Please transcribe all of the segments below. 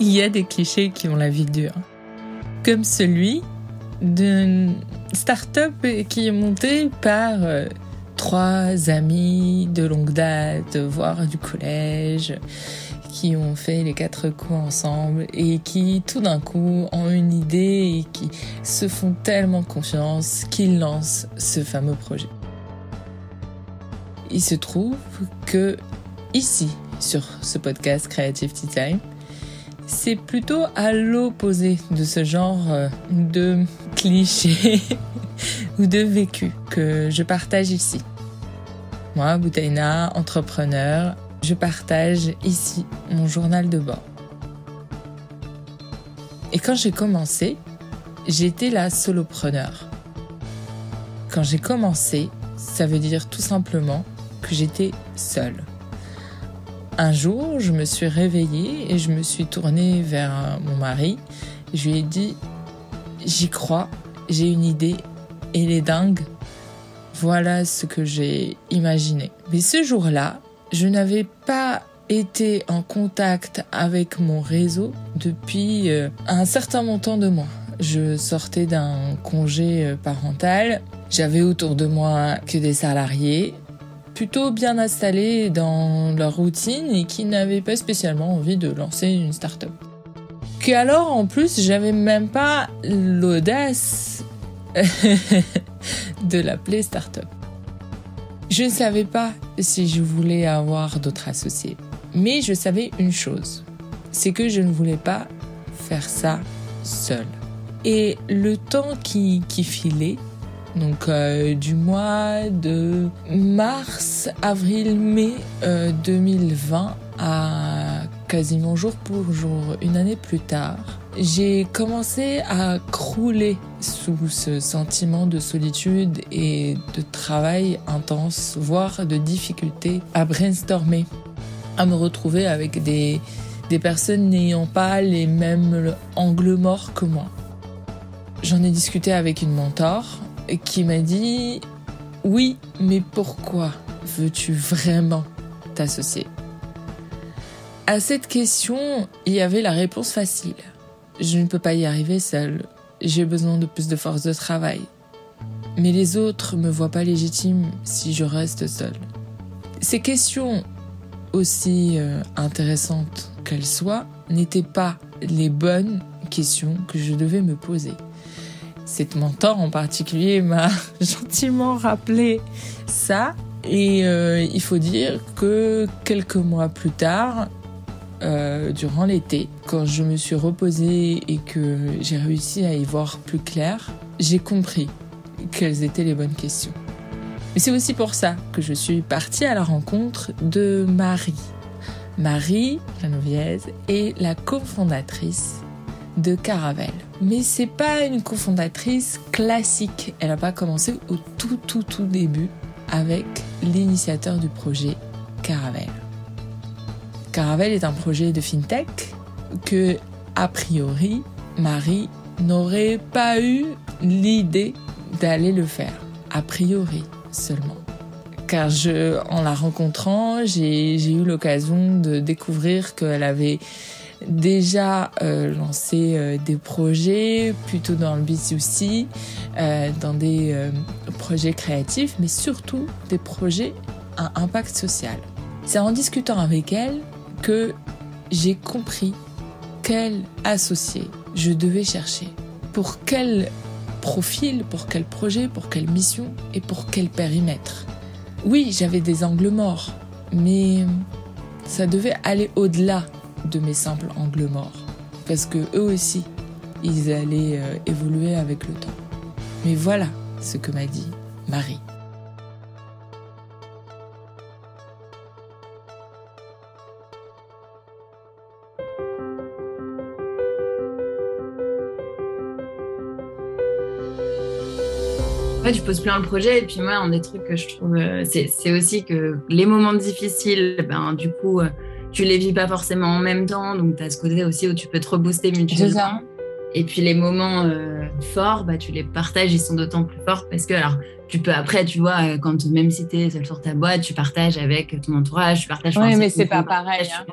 il y a des clichés qui ont la vie dure. Comme celui d'une start-up qui est montée par euh, trois amis de longue date, voire du collège, qui ont fait les quatre coups ensemble et qui tout d'un coup ont une idée et qui se font tellement confiance qu'ils lancent ce fameux projet. Il se trouve que ici, sur ce podcast Creative Tea Time, c'est plutôt à l'opposé de ce genre euh, de clichés ou de vécu que je partage ici. Moi, Boutaina, entrepreneur, je partage ici mon journal de bord. Et quand j'ai commencé, j'étais la solopreneur. Quand j'ai commencé, ça veut dire tout simplement que j'étais seule. Un jour, je me suis réveillée et je me suis tournée vers mon mari. Je lui ai dit, j'y crois, j'ai une idée, elle est dingue. Voilà ce que j'ai imaginé. Mais ce jour-là, je n'avais pas été en contact avec mon réseau depuis euh, un certain montant de mois. Je sortais d'un congé euh, parental. J'avais autour de moi que des salariés plutôt bien installés dans leur routine et qui n'avaient pas spécialement envie de lancer une start-up. Que alors, en plus, j'avais même pas l'audace de l'appeler start-up. Je ne savais pas si je voulais avoir d'autres associés. Mais je savais une chose, c'est que je ne voulais pas faire ça seul. Et le temps qui, qui filait, donc euh, du mois de mars, avril, mai 2020 euh, à quasiment jour pour jour, une année plus tard, j'ai commencé à crouler sous ce sentiment de solitude et de travail intense, voire de difficulté à brainstormer, à me retrouver avec des, des personnes n'ayant pas les mêmes angles morts que moi. J'en ai discuté avec une mentor qui m'a dit Oui, mais pourquoi veux-tu vraiment t'associer? À cette question, il y avait la réponse facile. Je ne peux pas y arriver seule. J'ai besoin de plus de force de travail. Mais les autres me voient pas légitime si je reste seule. Ces questions, aussi euh, intéressantes qu'elles soient, n'étaient pas les bonnes questions que je devais me poser. Cette mentor en particulier m'a gentiment rappelé ça. Et euh, il faut dire que quelques mois plus tard, euh, durant l'été, quand je me suis reposée et que j'ai réussi à y voir plus clair, j'ai compris quelles étaient les bonnes questions. Mais c'est aussi pour ça que je suis partie à la rencontre de Marie. Marie Geneviève est la cofondatrice de Caravelle. Mais c'est pas une cofondatrice classique. Elle n'a pas commencé au tout tout tout début avec l'initiateur du projet Caravelle. Caravelle est un projet de fintech que, a priori, Marie n'aurait pas eu l'idée d'aller le faire. A priori seulement. Car je, en la rencontrant, j'ai eu l'occasion de découvrir qu'elle avait déjà euh, lancé euh, des projets plutôt dans le B2C, euh, dans des projets créatifs, mais surtout des projets à impact social. C'est en discutant avec elle que j'ai compris quel associé je devais chercher, pour quel profil, pour quel projet, pour quelle mission et pour quel périmètre. Oui, j'avais des angles morts, mais ça devait aller au-delà de mes simples angles morts, parce que eux aussi, ils allaient euh, évoluer avec le temps. Mais voilà ce que m'a dit Marie. tu poses plein de projets. Et puis moi, un des trucs que je trouve, euh, c'est aussi que les moments difficiles, ben, du coup, euh, tu les vis pas forcément en même temps. Donc, tu as ce côté aussi où tu peux te rebooster mutuellement. Et puis les moments euh, forts, bah, tu les partages, ils sont d'autant plus forts parce que, alors, tu peux après, tu vois, quand même si tu es seul sur ta boîte, tu partages avec ton entourage, tu partages. Oui, mais c'est pas pareil. Hein.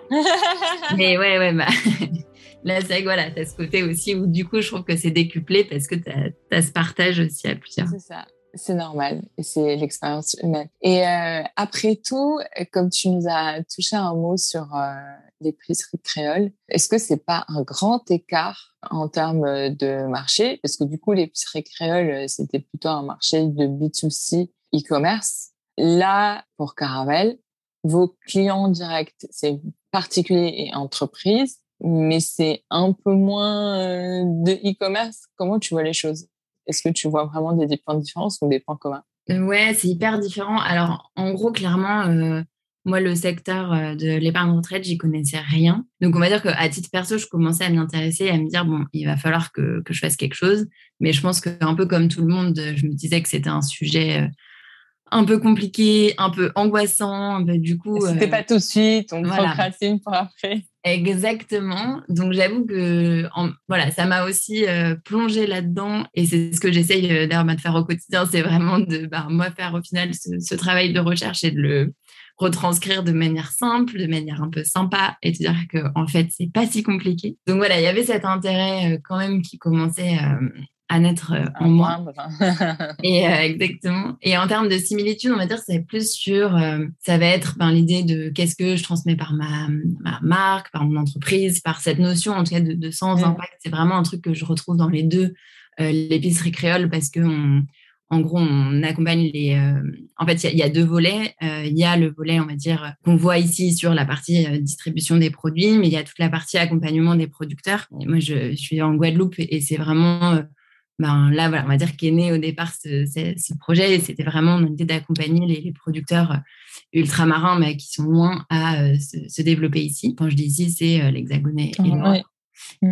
mais ouais, ouais, bah. Là, c'est voilà, tu as ce côté aussi où du coup, je trouve que c'est décuplé parce que tu as, ce partage aussi à plusieurs. C'est ça. C'est normal, c'est l'expérience humaine. Et euh, après tout, comme tu nous as touché un mot sur euh, l'épicerie créole, est-ce que c'est pas un grand écart en termes de marché? Parce que du coup, l'épicerie créole, c'était plutôt un marché de B2C e-commerce. Là, pour Caravelle, vos clients directs, c'est particuliers et entreprises, mais c'est un peu moins euh, de e-commerce. Comment tu vois les choses? Est-ce que tu vois vraiment des points de différence ou des points communs? Ouais, c'est hyper différent. Alors, en gros, clairement, euh, moi, le secteur euh, de l'épargne retraite, j'y connaissais rien. Donc, on va dire qu'à titre perso, je commençais à m'y intéresser, à me dire, bon, il va falloir que, que je fasse quelque chose. Mais je pense qu'un peu comme tout le monde, je me disais que c'était un sujet un peu compliqué, un peu angoissant. du coup, c'était pas tout de suite, on procrastine pour après. Exactement. Donc j'avoue que voilà, ça m'a aussi euh, plongé là-dedans et c'est ce que j'essaye euh, d'ailleurs de faire au quotidien, c'est vraiment de bah, moi faire au final ce, travail de recherche et de le retranscrire de manière simple, de manière un peu sympa et de dire que en fait c'est pas si compliqué. Donc voilà, il y avait cet intérêt euh, quand même qui commençait à naître euh, en moi. et euh, exactement. Et en termes de similitude, on va dire c'est plus sur, euh, ça va être ben, l'idée de qu'est-ce que je transmets par ma, ma, marque, par mon entreprise, par cette notion en tout cas de, de sans mm. impact. C'est vraiment un truc que je retrouve dans les deux, l'épicerie créole, parce que en gros, on accompagne les. en fait, il y, a deux volets. Il y a le volet, on va dire, qu'on voit ici sur la partie distribution des produits, mais il y a toute la partie accompagnement des producteurs. moi, je, je, suis en Guadeloupe et c'est vraiment ben là, voilà, on va dire qu'est né au départ ce, ce, projet. C'était vraiment l'idée d'accompagner les, producteurs ultramarins, mais qui sont loin à euh, se, développer ici. Quand je dis ici, c'est euh, l'Hexagone et le mmh.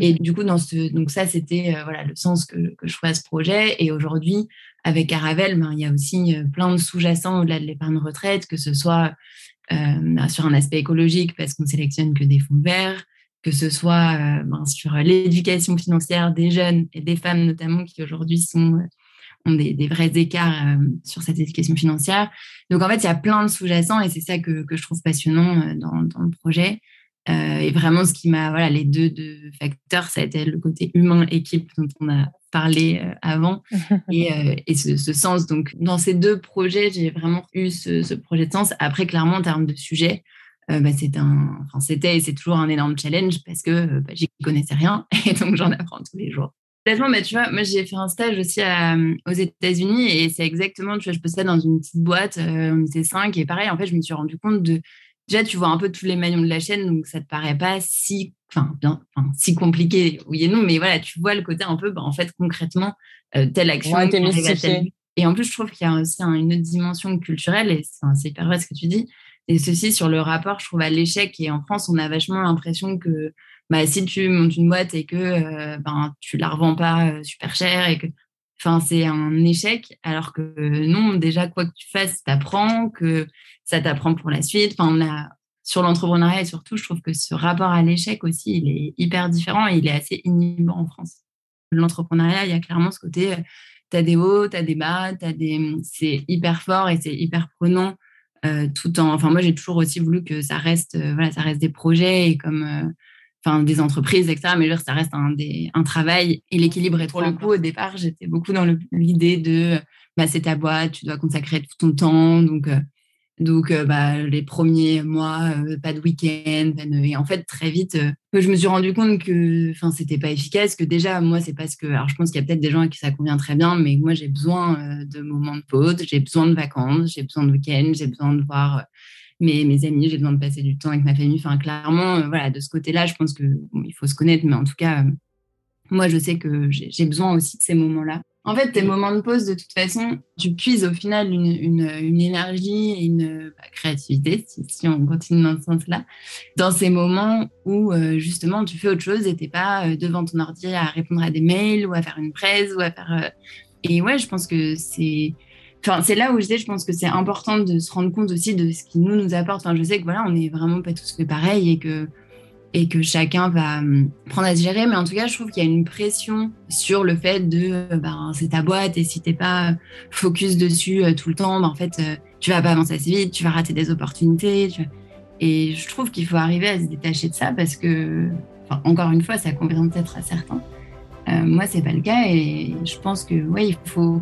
Et du coup, dans ce, donc ça, c'était euh, voilà le sens que, que, je trouvais à ce projet. Et aujourd'hui, avec Caravel, ben, il y a aussi plein de sous-jacents au-delà de l'épargne retraite, que ce soit sur un aspect écologique, parce qu'on sélectionne que des fonds verts, que ce soit euh, ben, sur l'éducation financière des jeunes et des femmes notamment qui aujourd'hui sont euh, ont des, vrais écarts euh, sur cette éducation financière. Donc en fait, il y a plein de sous-jacents et c'est ça que, je trouve passionnant dans, le projet. et vraiment, ce qui m'a, voilà, les deux, deux, facteurs, ça a été le côté humain, équipe dont on a parlé avant et, et ce, sens. Donc dans ces deux projets, j'ai vraiment eu ce, ce, projet de sens. Après, clairement, en termes de sujet, euh, bah, c'est un, enfin, c'était et c'est toujours un énorme challenge parce que euh, bah, j'y connaissais rien et donc j'en apprends tous les jours. Honnêtement, bah, tu vois, moi j'ai fait un stage aussi aux États-Unis et c'est exactement, tu vois, je bossais dans une petite boîte, euh, on était cinq et pareil, en fait, je me suis rendu compte de, déjà, tu vois un peu tous les maillons de la chaîne, donc ça te paraît pas si, enfin, bien, si compliqué, oui et non, mais voilà, tu vois le côté un peu, bah, en fait, concrètement, telle action, et en plus, je trouve qu'il y a aussi une autre dimension culturelle, et c'est hyper vrai ce que tu dis, et ceci sur le rapport, je trouve, à l'échec. Et en France, on a vachement l'impression que bah, si tu montes une boîte et que euh, ben, tu la revends pas euh, super cher et que enfin, c'est un échec, alors que non, déjà, quoi que tu fasses, tu apprends, que ça t'apprend pour la suite. Enfin, on a, sur l'entrepreneuriat et surtout, je trouve que ce rapport à l'échec aussi, il est hyper différent et il est assez inhibant en France. L'entrepreneuriat, il y a clairement ce côté, euh, tu as des hauts, tu as des bas, des... c'est hyper fort et c'est hyper prenant tout en. Enfin, moi, j'ai toujours aussi voulu que ça reste, euh, voilà, ça reste des projets et comme, euh, enfin, des entreprises, etc. Mais ça reste un, des, un travail et l'équilibre est. Pour le coup, au départ, j'étais beaucoup dans l'idée de, bah, c'est ta boîte, tu dois consacrer tout ton temps, donc donc, euh, bah, les premiers mois, euh, pas de week-end. Et en fait, très vite, euh, je me suis rendu compte que enfin, c'était pas efficace, que déjà, moi, c'est parce que. Alors, je pense qu'il y a peut-être des gens à qui ça convient très bien, mais moi, j'ai besoin de moments de pause, j'ai besoin de vacances, j'ai besoin de week-end, j'ai besoin de voir mes, amis, j'ai besoin de passer du temps avec ma famille. Enfin, clairement, voilà, de ce côté-là, je pense qu'il il faut se connaître, mais en tout cas, moi, je sais que j'ai besoin aussi de ces moments-là. En fait, tes moments de pause, de toute façon, tu puises au final une, une, énergie et une bah, créativité, si, on continue dans ce sens-là, dans ces moments où euh, justement tu fais autre chose et t'es pas euh, devant ton ordi à répondre à des mails ou à faire une presse ou à faire. Euh, et ouais, je pense que c'est. Enfin, c'est là où je dis, je pense que c'est important de se rendre compte aussi de ce qui nous nous apporte. Enfin, je sais que voilà, on n'est vraiment pas tous fait pareil et que et que chacun va hum, prendre à se gérer. Mais en tout cas, je trouve qu'il y a une pression sur le fait de, ben, c'est ta boîte et si t'es pas focus dessus euh, tout le temps, ben, en fait, euh, tu vas pas avancer assez vite, tu vas rater des opportunités. Et je trouve qu'il faut arriver à se détacher de ça parce que, encore une fois, ça convient peut-être à certains. Euh, moi, c'est pas le cas et je pense que ouais, il faut,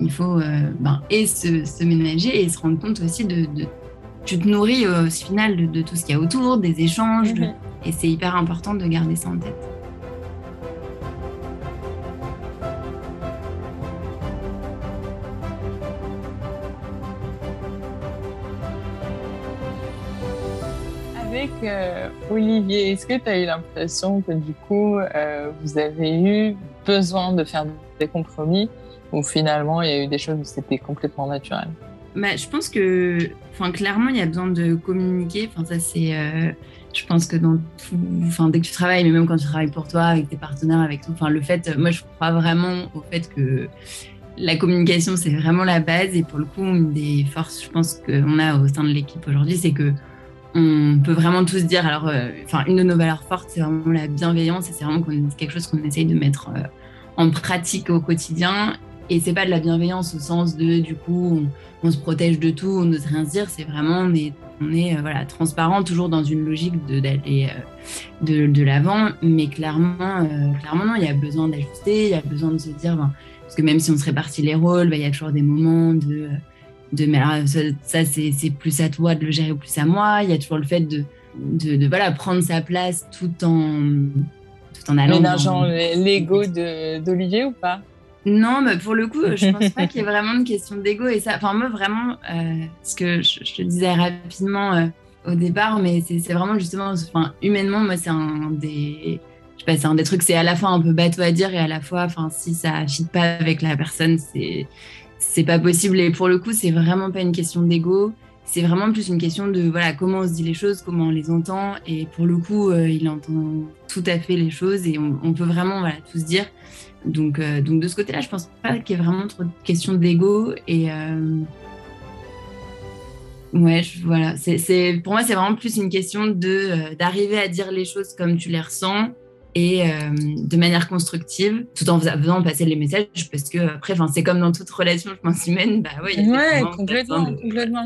il faut euh, ben, et se, ménager et se rendre compte aussi de, tu te nourris au final de, tout ce qu'il y a autour, des échanges, mhm. et c'est hyper important de garder ça en tête. Avec euh, Olivier, est-ce que tu as eu l'impression que du coup, euh, vous avez eu besoin de faire des compromis ou finalement il y a eu des choses où c'était complètement naturel? Bah, je pense que, enfin, clairement, il y a besoin de communiquer. Enfin, ça, c'est, euh, je pense que dans tout, enfin, dès que tu travailles, mais même quand tu travailles pour toi, avec tes partenaires, avec tout, enfin, le fait, moi, je crois vraiment au fait que la communication, c'est vraiment la base. Et pour le coup, une des forces, je pense, qu'on a au sein de l'équipe aujourd'hui, c'est que on peut vraiment tous dire, alors, euh, enfin, une de nos valeurs fortes, c'est vraiment la bienveillance et c'est vraiment quelque chose qu'on essaye de mettre euh, en pratique au quotidien. Et c'est pas de la bienveillance au sens de, du coup, on, se protège de tout, on n'ose rien dire. C'est vraiment, on est, on est euh, voilà, transparent, toujours dans une logique d'aller de, de l'avant. Mais clairement, clairement, non, il y a besoin d'ajuster, il y a besoin de se dire, ben, parce que même si on se répartit les rôles, ben, il y a toujours des moments de de mais alors, ça, c'est plus à toi de le gérer ou plus à moi. Il y a toujours le fait de, de, voilà, prendre sa place tout en, tout en allant. Ménageant l'ego d'Olivier ou pas? Non, mais pour le coup, je pense pas qu'il y ait vraiment une question d'ego. Et ça, enfin, moi, vraiment, euh, ce que je, te disais rapidement euh, au départ, mais c'est vraiment justement, enfin, humainement, moi, c'est un des. Je sais pas, c'est un des trucs, c'est à la fois un peu bateau à dire et à la fois, enfin, si ça fit pas avec la personne, c'est c'est pas possible. Et pour le coup, c'est vraiment pas une question d'ego. C'est vraiment plus une question de voilà comment on se dit les choses, comment on les entend. Et pour le coup, euh, il entend tout à fait les choses et on, peut vraiment voilà tout se dire. Donc euh, donc de ce côté-là, je pense pas qu'il y ait vraiment trop de questions d'ego. Et euh, ouais, voilà. C'est pour moi, c'est vraiment plus une question de d'arriver à dire les choses comme tu les ressens et euh, de manière constructive, tout en faisant passer les messages, parce que après, c'est comme dans toute relation, je pense, humaine, bah oui. Ouais, complètement, complètement.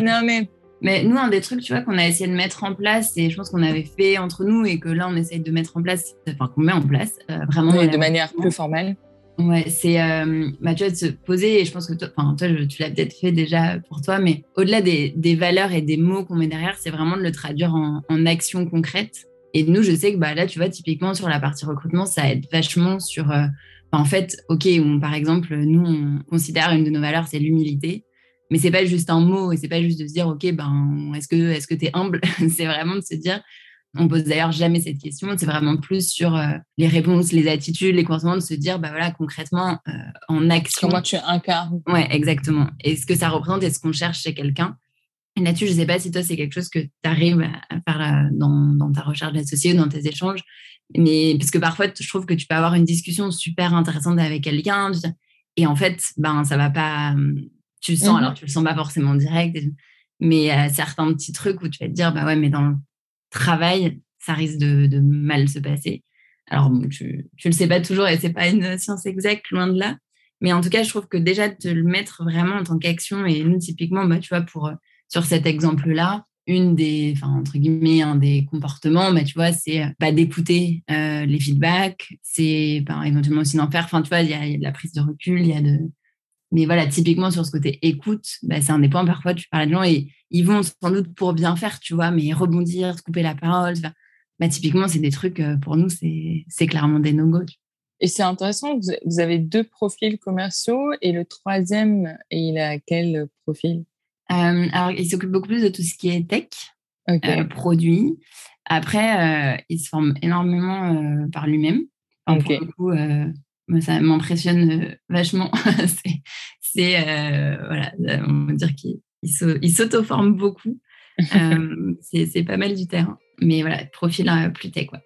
Non, mais... mais nous, un des trucs, tu vois, qu'on a essayé de mettre en place, et je pense qu'on avait fait entre nous, et que là, on essaye de mettre en place, enfin, qu'on met en place, euh, vraiment. de manière plus formelle. Ouais, c'est euh, bah, tu vois, de se poser, et je pense que toi, toi tu l'as peut-être fait déjà pour toi, mais au-delà des, des, valeurs et des mots qu'on met derrière, c'est vraiment de le traduire en, en actions concrètes. Et nous, je sais que bah, là, tu vois, typiquement sur la partie recrutement, ça aide vachement sur. Euh, bah, en fait, OK, par exemple, nous, on considère une de nos valeurs, c'est l'humilité. Mais c'est pas juste un mot et c'est pas juste de se dire, OK, ben, est-ce que est-ce que tu es humble? C'est vraiment de se dire, on pose d'ailleurs jamais cette question. C'est vraiment plus sur euh, les réponses, les attitudes, les comportements, de se dire, bah voilà, concrètement, euh, en action. Comment tu incarnes. Ouais, exactement. Et ce que ça représente et ce qu'on cherche chez quelqu'un? Là-dessus, je ne sais pas si toi, c'est quelque chose que tu arrives à faire euh, dans, ta recherche d'associés ou dans tes échanges. Mais parce que parfois, je trouve que tu peux avoir une discussion super intéressante avec quelqu'un. Et en fait, ben, ça va pas. Tu le sens, mmh alors tu le sens pas forcément direct. Mais y a certains petits trucs où tu vas te dire, bah ouais, mais dans le travail, ça risque de, mal se passer. Alors, tu, tu le sais pas toujours et c'est pas une science exacte, loin de là. Mais en tout cas, je trouve que déjà de le mettre vraiment en tant qu'action, et nous, typiquement, bah, tu vois, pour sur cet exemple-là, une des, enfin, entre guillemets, un des comportements, bah, tu vois, c'est pas d'écouter euh, les feedbacks, c'est bah, éventuellement aussi d'en faire. Enfin, tu vois, il y, a de la prise de recul, il y a de. Mais voilà, typiquement sur ce côté écoute, bah, c'est un des points. Parfois, tu parles à des gens et ils vont sans doute pour bien faire, tu vois, mais rebondir, se couper la parole. Bah, typiquement, c'est des trucs, euh, pour nous, c'est clairement des no-go. Et c'est intéressant, vous avez deux profils commerciaux et le troisième, il a quel profil? Euh, alors, il s'occupe beaucoup plus de tout ce qui est tech, euh, produit. Après, euh, il se forme énormément par lui-même. Pour le coup, ça m'impressionne vachement. c'est, voilà, on va dire qu'il s'auto-forme beaucoup. c'est pas mal du terrain. Mais voilà, profil plus tech, quoi.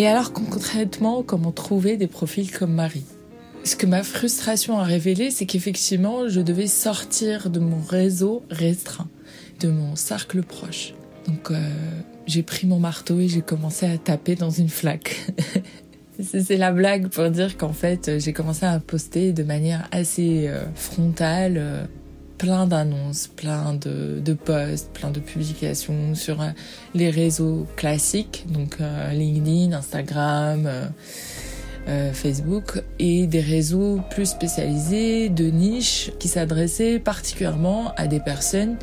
Et alors concrètement, comment trouver des profils comme Marie? Ce que ma frustration a révélé, c'est qu'effectivement, je devais sortir de mon réseau restreint, de mon cercle proche. Donc euh, j'ai pris mon marteau et j'ai commencé à taper dans une flaque. C'est la blague pour dire qu'en fait, j'ai commencé à poster de manière assez euh, frontale euh, plein d'annonces, plein de, posts, plein de publications sur euh, les réseaux classiques, donc LinkedIn, Instagram, Facebook, et des réseaux plus spécialisés de niche qui s'adressaient particulièrement à des personnes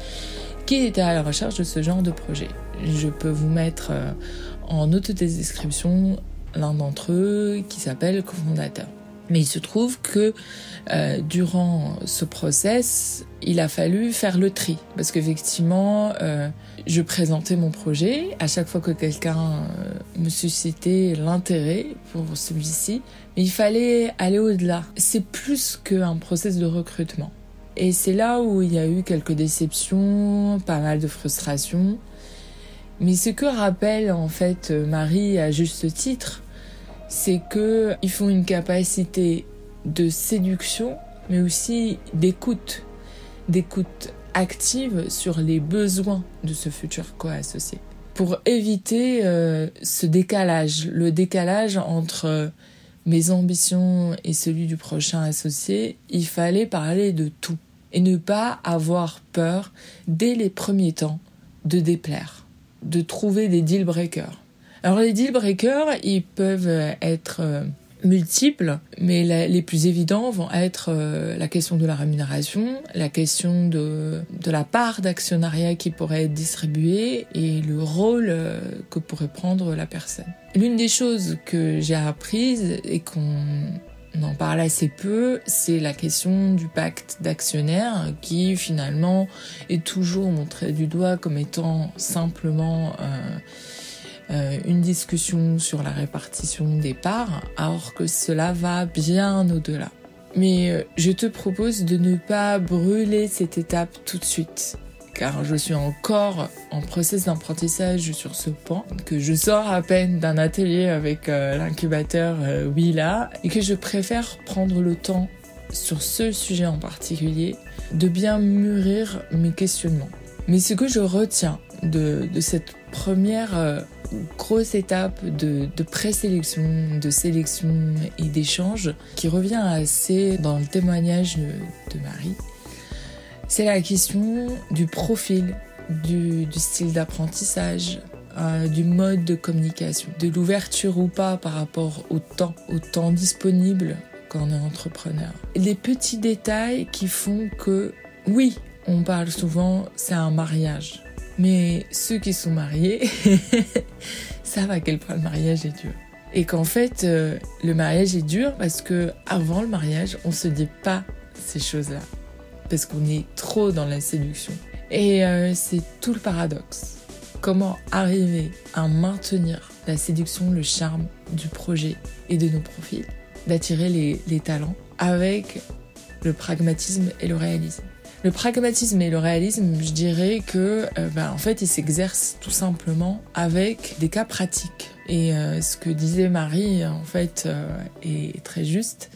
qui étaient à la recherche de ce genre de projet. Je peux vous mettre en autodescription l'un d'entre eux qui s'appelle cofondateur. Mais il se trouve que euh, durant ce process, il a fallu faire le tri parce qu'effectivement, euh, je présentais mon projet à chaque fois que quelqu'un euh, me suscitait l'intérêt pour celui-ci, mais il fallait aller au-delà. C'est plus qu'un process de recrutement. Et c'est là où il y a eu quelques déceptions, pas mal de frustrations. Mais ce que rappelle en fait Marie à juste titre, c'est que ils font une capacité de séduction, mais aussi d'écoute, d'écoute active sur les besoins de ce futur co-associé. Pour éviter euh, ce décalage, le décalage entre mes ambitions et celui du prochain associé, il fallait parler de tout et ne pas avoir peur dès les premiers temps de déplaire, de trouver des deal breakers. Alors les deal breakers, ils peuvent être euh, multiples, mais les plus évidents vont être euh, la question de la rémunération, la question de, de la part d'actionnariat qui pourrait être distribuée et le rôle euh, que pourrait prendre la personne. L'une des choses que j'ai apprises et qu'on en parle assez peu, c'est la question du pacte d'actionnaires qui finalement est toujours montré du doigt comme étant simplement euh, une discussion sur la répartition des parts, alors que cela va bien au-delà. Mais euh, je te propose de ne pas brûler cette étape tout de suite, car je suis encore en process d'apprentissage sur ce point, que je sors à peine d'un atelier avec euh, l'incubateur Willa, et que je préfère prendre le temps sur ce sujet en particulier de bien mûrir mes questionnements. Mais ce que je retiens de cette première grosse étape de, présélection, de sélection et d'échange qui revient assez dans le témoignage de, Marie. C'est la question du profil, du, style d'apprentissage, euh, du mode de communication, de l'ouverture ou pas par rapport au temps, au temps disponible quand on est entrepreneur. Les petits détails qui font que, oui, on parle souvent, c'est un mariage. Mais ceux qui sont mariés savent à quel point le mariage est dur. Et qu'en fait, euh, le mariage est dur parce que avant le mariage, on se dit pas ces choses-là. Parce qu'on est trop dans la séduction. Et euh, c'est tout le paradoxe. Comment arriver à maintenir la séduction, le charme du projet et de nos profils, d'attirer les, les talents avec le pragmatisme et le réalisme. Le pragmatisme et le réalisme, je dirais que, euh, ben, en fait, ils s'exercent tout simplement avec des cas pratiques. Et euh, ce que disait Marie, en fait, euh, est très juste,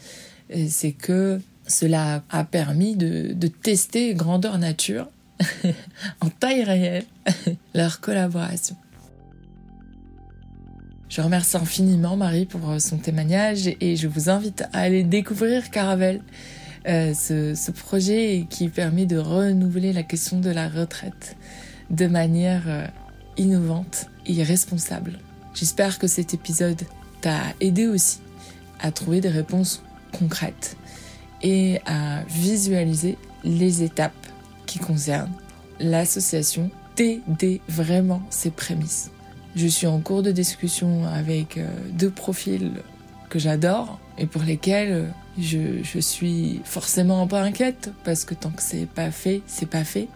c'est que cela a permis de, tester grandeur nature en taille réelle leur collaboration. Je remercie infiniment Marie pour son témoignage et je vous invite à aller découvrir Caravelle. Euh, ce, projet qui permet de renouveler la question de la retraite de manière euh, innovante et responsable. J'espère que cet épisode t'a aidé aussi à trouver des réponses concrètes et à visualiser les étapes qui concernent l'association, t'aider vraiment ses prémices. Je suis en cours de discussion avec euh, deux profils que j'adore et pour lesquels je, je, suis forcément un peu inquiète parce que tant que c'est pas fait, c'est pas fait.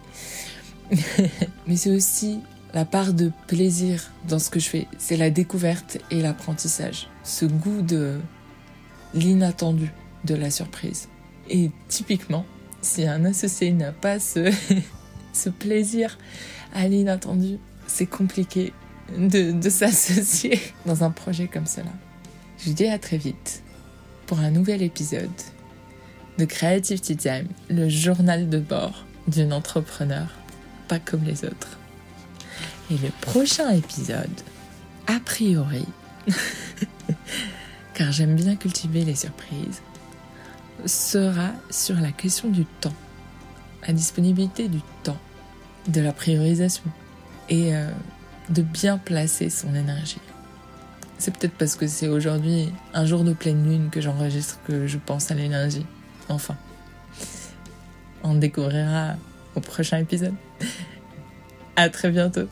Mais c'est aussi la part de plaisir dans ce que je fais. C'est la découverte et l'apprentissage. Ce goût de l'inattendu, de la surprise. Et typiquement, si un associé n'a pas ce, ce plaisir à l'inattendu, c'est compliqué de, de s'associer dans un projet comme cela. Je vous dis à très vite pour un nouvel épisode de Creativity Time, le journal de bord d'une entrepreneur pas comme les autres. Et le prochain épisode, a priori, car j'aime bien cultiver les surprises, sera sur la question du temps, la disponibilité du temps, de la priorisation et euh, de bien placer son énergie. C'est peut-être parce que c'est aujourd'hui un jour de pleine lune que j'enregistre que je pense à l'énergie. Enfin, on découvrira au prochain épisode. À très bientôt.